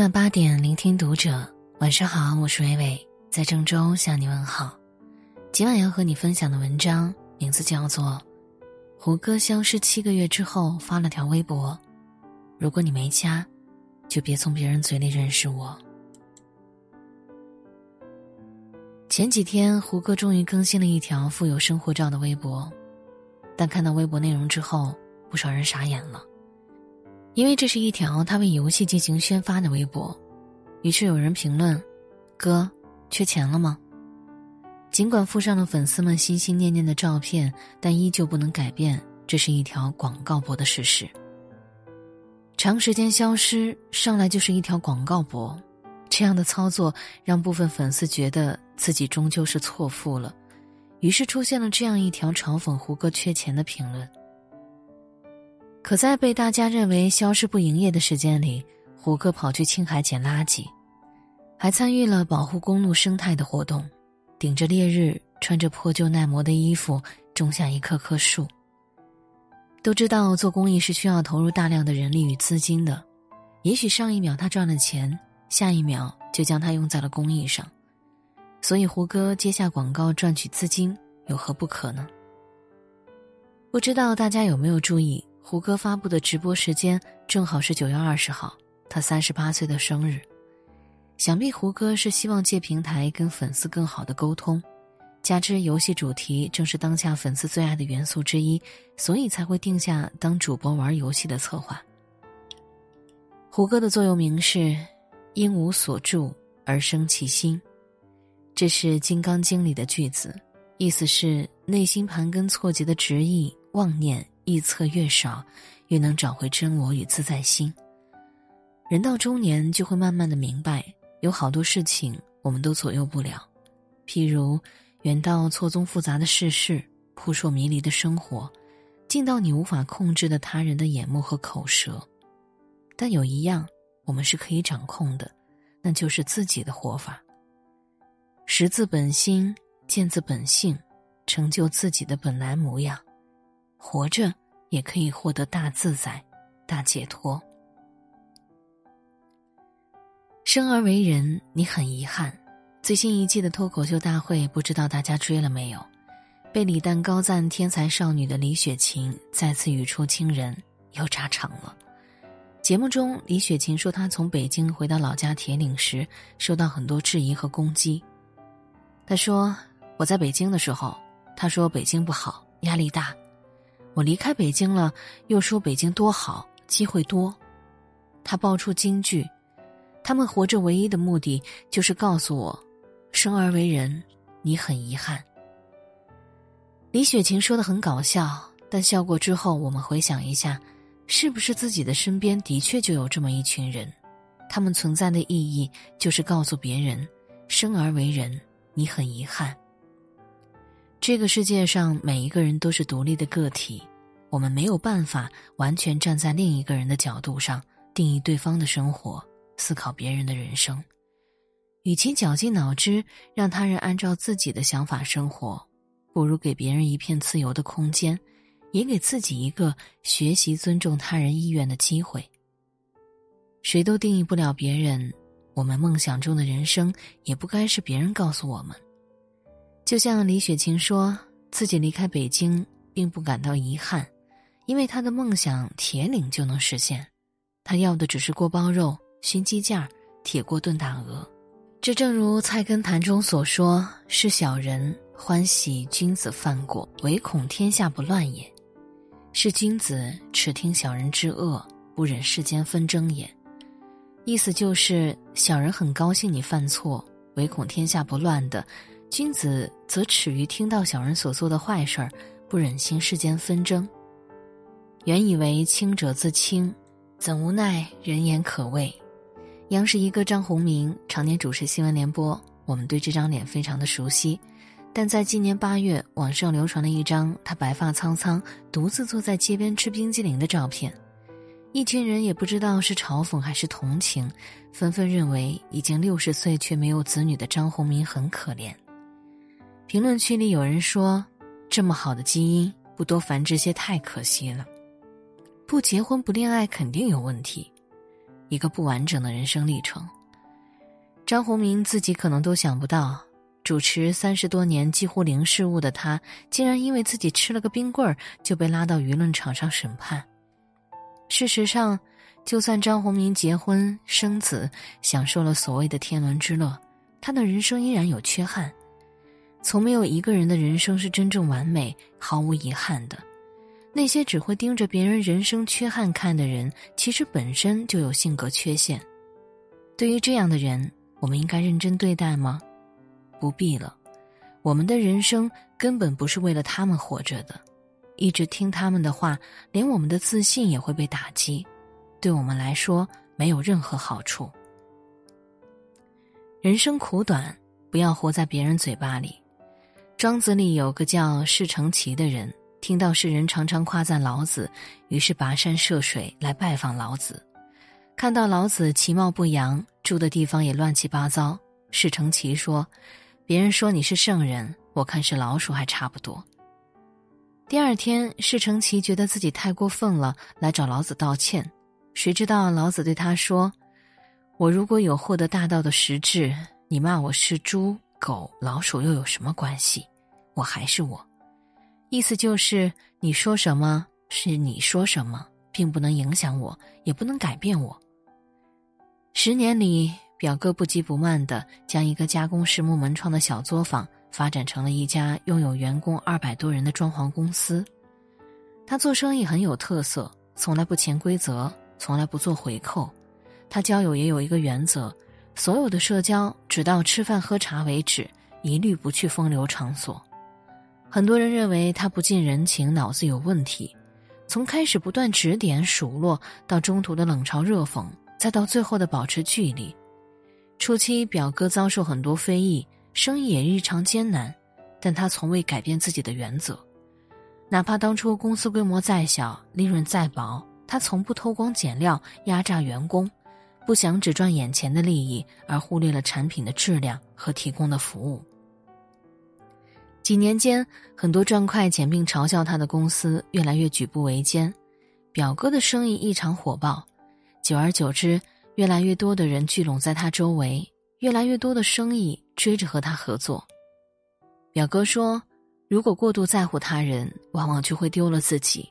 晚八点，聆听读者。晚上好，我是伟伟，在郑州向你问好。今晚要和你分享的文章名字叫做《胡歌消失七个月之后发了条微博：如果你没加，就别从别人嘴里认识我。》前几天，胡歌终于更新了一条附有生活照的微博，但看到微博内容之后，不少人傻眼了。因为这是一条他为游戏进行宣发的微博，于是有人评论：“哥，缺钱了吗？”尽管附上了粉丝们心心念念的照片，但依旧不能改变这是一条广告博的事实。长时间消失，上来就是一条广告博，这样的操作让部分粉丝觉得自己终究是错付了，于是出现了这样一条嘲讽胡歌缺钱的评论。可在被大家认为消失不营业的时间里，胡歌跑去青海捡垃圾，还参与了保护公路生态的活动，顶着烈日，穿着破旧耐磨的衣服，种下一棵棵树。都知道做公益是需要投入大量的人力与资金的，也许上一秒他赚了钱，下一秒就将它用在了公益上，所以胡歌接下广告赚取资金有何不可呢？不知道大家有没有注意？胡歌发布的直播时间正好是九月二十号，他三十八岁的生日。想必胡歌是希望借平台跟粉丝更好的沟通，加之游戏主题正是当下粉丝最爱的元素之一，所以才会定下当主播玩游戏的策划。胡歌的座右铭是“因无所住而生其心”，这是《金刚经》里的句子，意思是内心盘根错节的执意妄念。臆测越少，越能找回真我与自在心。人到中年，就会慢慢的明白，有好多事情我们都左右不了，譬如远到错综复杂的世事，扑朔迷离的生活，近到你无法控制的他人的眼目和口舌。但有一样，我们是可以掌控的，那就是自己的活法。识自本心，见自本性，成就自己的本来模样，活着。也可以获得大自在、大解脱。生而为人，你很遗憾。最新一季的脱口秀大会，不知道大家追了没有？被李诞高赞天才少女的李雪琴再次语出惊人，又炸场了。节目中，李雪琴说，她从北京回到老家铁岭时，受到很多质疑和攻击。她说：“我在北京的时候，他说北京不好，压力大。”我离开北京了，又说北京多好，机会多。他爆出金句：“他们活着唯一的目的就是告诉我，生而为人，你很遗憾。”李雪琴说的很搞笑，但笑过之后，我们回想一下，是不是自己的身边的确就有这么一群人？他们存在的意义就是告诉别人，生而为人，你很遗憾。这个世界上每一个人都是独立的个体，我们没有办法完全站在另一个人的角度上定义对方的生活，思考别人的人生。与其绞尽脑汁让他人按照自己的想法生活，不如给别人一片自由的空间，也给自己一个学习尊重他人意愿的机会。谁都定义不了别人，我们梦想中的人生也不该是别人告诉我们。就像李雪琴说自己离开北京并不感到遗憾，因为她的梦想铁岭就能实现，她要的只是锅包肉、熏鸡架、铁锅炖大鹅。这正如《菜根谭》中所说：“是小人欢喜君子犯过，唯恐天下不乱也；是君子耻听小人之恶，不忍世间纷争也。”意思就是小人很高兴你犯错，唯恐天下不乱的。君子则耻于听到小人所做的坏事儿，不忍心世间纷争。原以为清者自清，怎无奈人言可畏。央视一哥张宏明常年主持新闻联播，我们对这张脸非常的熟悉。但在今年八月，网上流传了一张他白发苍苍、独自坐在街边吃冰激凌的照片。一群人也不知道是嘲讽还是同情，纷纷认为已经六十岁却没有子女的张宏明很可怜。评论区里有人说：“这么好的基因，不多繁殖些太可惜了。不结婚不恋爱肯定有问题。一个不完整的人生历程。张宏民自己可能都想不到，主持三十多年几乎零失误的他，竟然因为自己吃了个冰棍儿就被拉到舆论场上审判。事实上，就算张宏民结婚生子，享受了所谓的天伦之乐，他的人生依然有缺憾。从没有一个人的人生是真正完美、毫无遗憾的。那些只会盯着别人人生缺憾看的人，其实本身就有性格缺陷。对于这样的人，我们应该认真对待吗？不必了，我们的人生根本不是为了他们活着的，一直听他们的话，连我们的自信也会被打击，对我们来说没有任何好处。人生苦短，不要活在别人嘴巴里。庄子里有个叫释成奇的人，听到世人常常夸赞老子，于是跋山涉水来拜访老子，看到老子其貌不扬。住的地方也乱七八糟。释成奇说：“别人说你是圣人，我看是老鼠还差不多。”第二天，释成奇觉得自己太过分了，来找老子道歉。谁知道老子对他说：“我如果有获得大道的实质，你骂我是猪、狗、老鼠又有什么关系？我还是我。”意思就是你说什么是你说什么，并不能影响我，也不能改变我。十年里，表哥不急不慢的将一个加工实木门窗的小作坊发展成了一家拥有员工二百多人的装潢公司。他做生意很有特色，从来不潜规则，从来不做回扣。他交友也有一个原则：所有的社交直到吃饭喝茶为止，一律不去风流场所。很多人认为他不近人情，脑子有问题。从开始不断指点数落，到中途的冷嘲热讽。再到最后的保持距离，初期表哥遭受很多非议，生意也日常艰难，但他从未改变自己的原则，哪怕当初公司规模再小，利润再薄，他从不偷工减料压榨员工，不想只赚眼前的利益，而忽略了产品的质量和提供的服务。几年间，很多赚快钱并嘲笑他的公司越来越举步维艰，表哥的生意异常火爆。久而久之，越来越多的人聚拢在他周围，越来越多的生意追着和他合作。表哥说：“如果过度在乎他人，往往就会丢了自己。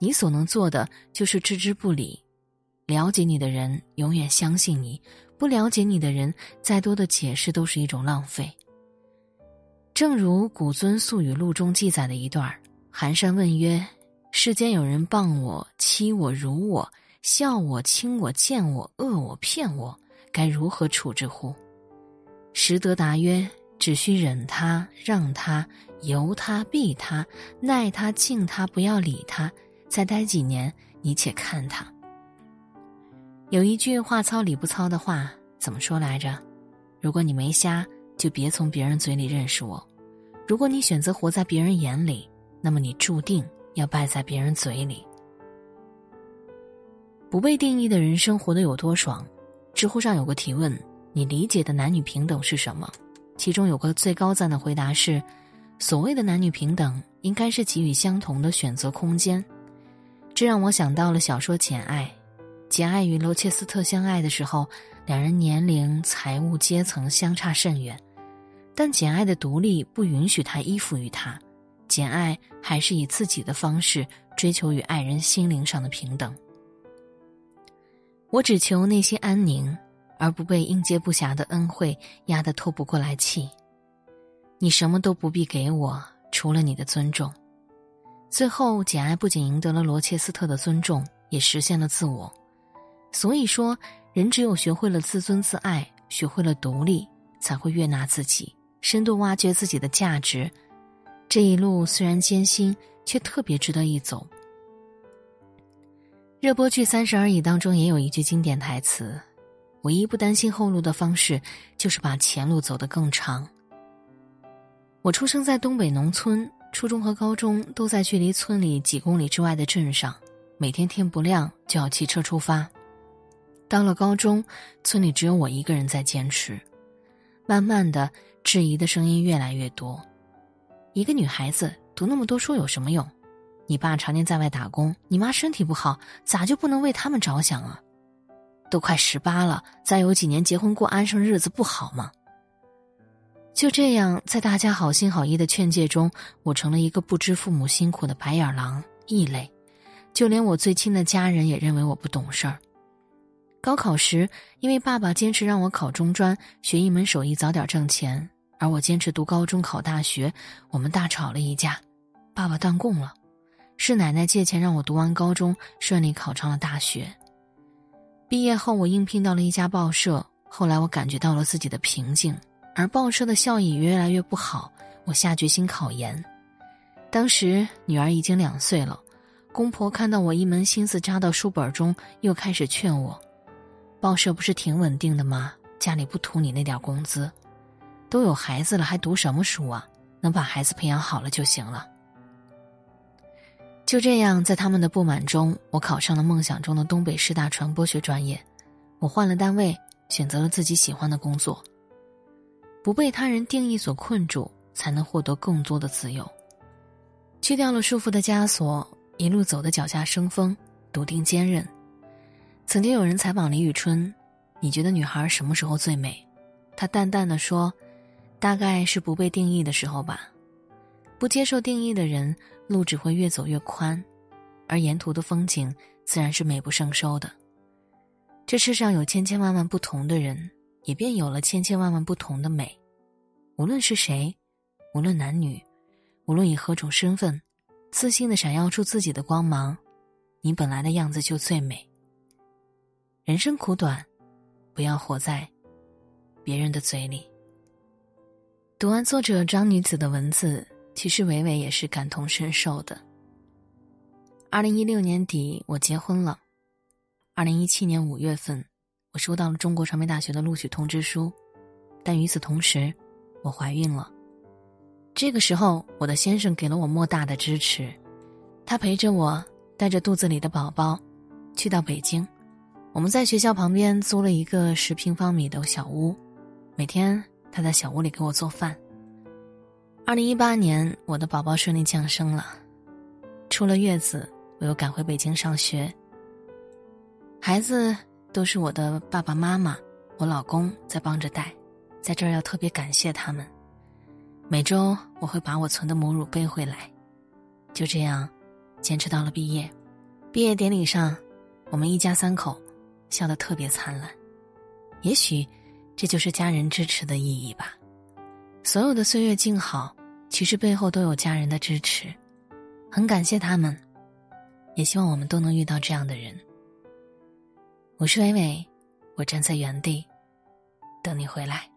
你所能做的就是置之不理。了解你的人永远相信你，不了解你的人，再多的解释都是一种浪费。”正如《古尊宿语录》中记载的一段寒山问曰：“世间有人谤我、欺我、辱我。”笑我、轻我、贱我、恶我、骗我，该如何处置乎？实德答曰：只需忍他、让他、由他、避他、耐他、敬他，不要理他。再待几年，你且看他。有一句话糙理不糙的话，怎么说来着？如果你没瞎，就别从别人嘴里认识我；如果你选择活在别人眼里，那么你注定要败在别人嘴里。不被定义的人生活得有多爽？知乎上有个提问：你理解的男女平等是什么？其中有个最高赞的回答是：所谓的男女平等，应该是给予相同的选择空间。这让我想到了小说《简爱》。简爱与罗切斯特相爱的时候，两人年龄、财务、阶层相差甚远，但简爱的独立不允许他依附于他。简爱还是以自己的方式追求与爱人心灵上的平等。我只求内心安宁，而不被应接不暇的恩惠压得透不过来气。你什么都不必给我，除了你的尊重。最后，简爱不仅赢得了罗切斯特的尊重，也实现了自我。所以说，人只有学会了自尊自爱，学会了独立，才会悦纳自己，深度挖掘自己的价值。这一路虽然艰辛，却特别值得一走。热播剧《三十而已》当中也有一句经典台词：“唯一不担心后路的方式，就是把前路走得更长。”我出生在东北农村，初中和高中都在距离村里几公里之外的镇上，每天天不亮就要骑车出发。到了高中，村里只有我一个人在坚持。慢慢的，质疑的声音越来越多：“一个女孩子读那么多书有什么用？”你爸常年在外打工，你妈身体不好，咋就不能为他们着想啊？都快十八了，再有几年结婚过安生日子不好吗？就这样，在大家好心好意的劝诫中，我成了一个不知父母辛苦的白眼狼、异类，就连我最亲的家人也认为我不懂事儿。高考时，因为爸爸坚持让我考中专，学一门手艺，早点挣钱，而我坚持读高中、考大学，我们大吵了一架，爸爸断供了，是奶奶借钱让我读完高中，顺利考上了大学。毕业后，我应聘到了一家报社，后来我感觉到了自己的瓶颈，而报社的效益越来越不好，我下决心考研。当时女儿已经两岁了，公婆看到我一门心思扎到书本中，又开始劝我。报社不是挺稳定的吗？家里不图你那点工资，都有孩子了还读什么书啊？能把孩子培养好了就行了。就这样，在他们的不满中，我考上了梦想中的东北师大传播学专业。我换了单位，选择了自己喜欢的工作。不被他人定义所困住，才能获得更多的自由。去掉了束缚的枷锁，一路走的脚下生风，笃定坚韧。曾经有人采访李宇春：“你觉得女孩什么时候最美？”她淡淡的说：“大概是不被定义的时候吧。不接受定义的人，路只会越走越宽，而沿途的风景自然是美不胜收的。这世上有千千万万不同的人，也便有了千千万万不同的美。无论是谁，无论男女，无论以何种身份，自信的闪耀出自己的光芒，你本来的样子就最美。”人生苦短，不要活在别人的嘴里。读完作者张女子的文字，其实伟伟也是感同身受的。二零一六年底，我结婚了；二零一七年五月份，我收到了中国传媒大学的录取通知书。但与此同时，我怀孕了。这个时候，我的先生给了我莫大的支持，他陪着我，带着肚子里的宝宝，去到北京。我们在学校旁边租了一个十平方米的小屋，每天他在小屋里给我做饭。二零一八年，我的宝宝顺利降生了，出了月子，我又赶回北京上学。孩子都是我的爸爸妈妈、我老公在帮着带，在这儿要特别感谢他们。每周我会把我存的母乳背回来，就这样，坚持到了毕业。毕业典礼上，我们一家三口。笑得特别灿烂，也许这就是家人支持的意义吧。所有的岁月静好，其实背后都有家人的支持，很感谢他们，也希望我们都能遇到这样的人。我是伟伟，我站在原地，等你回来。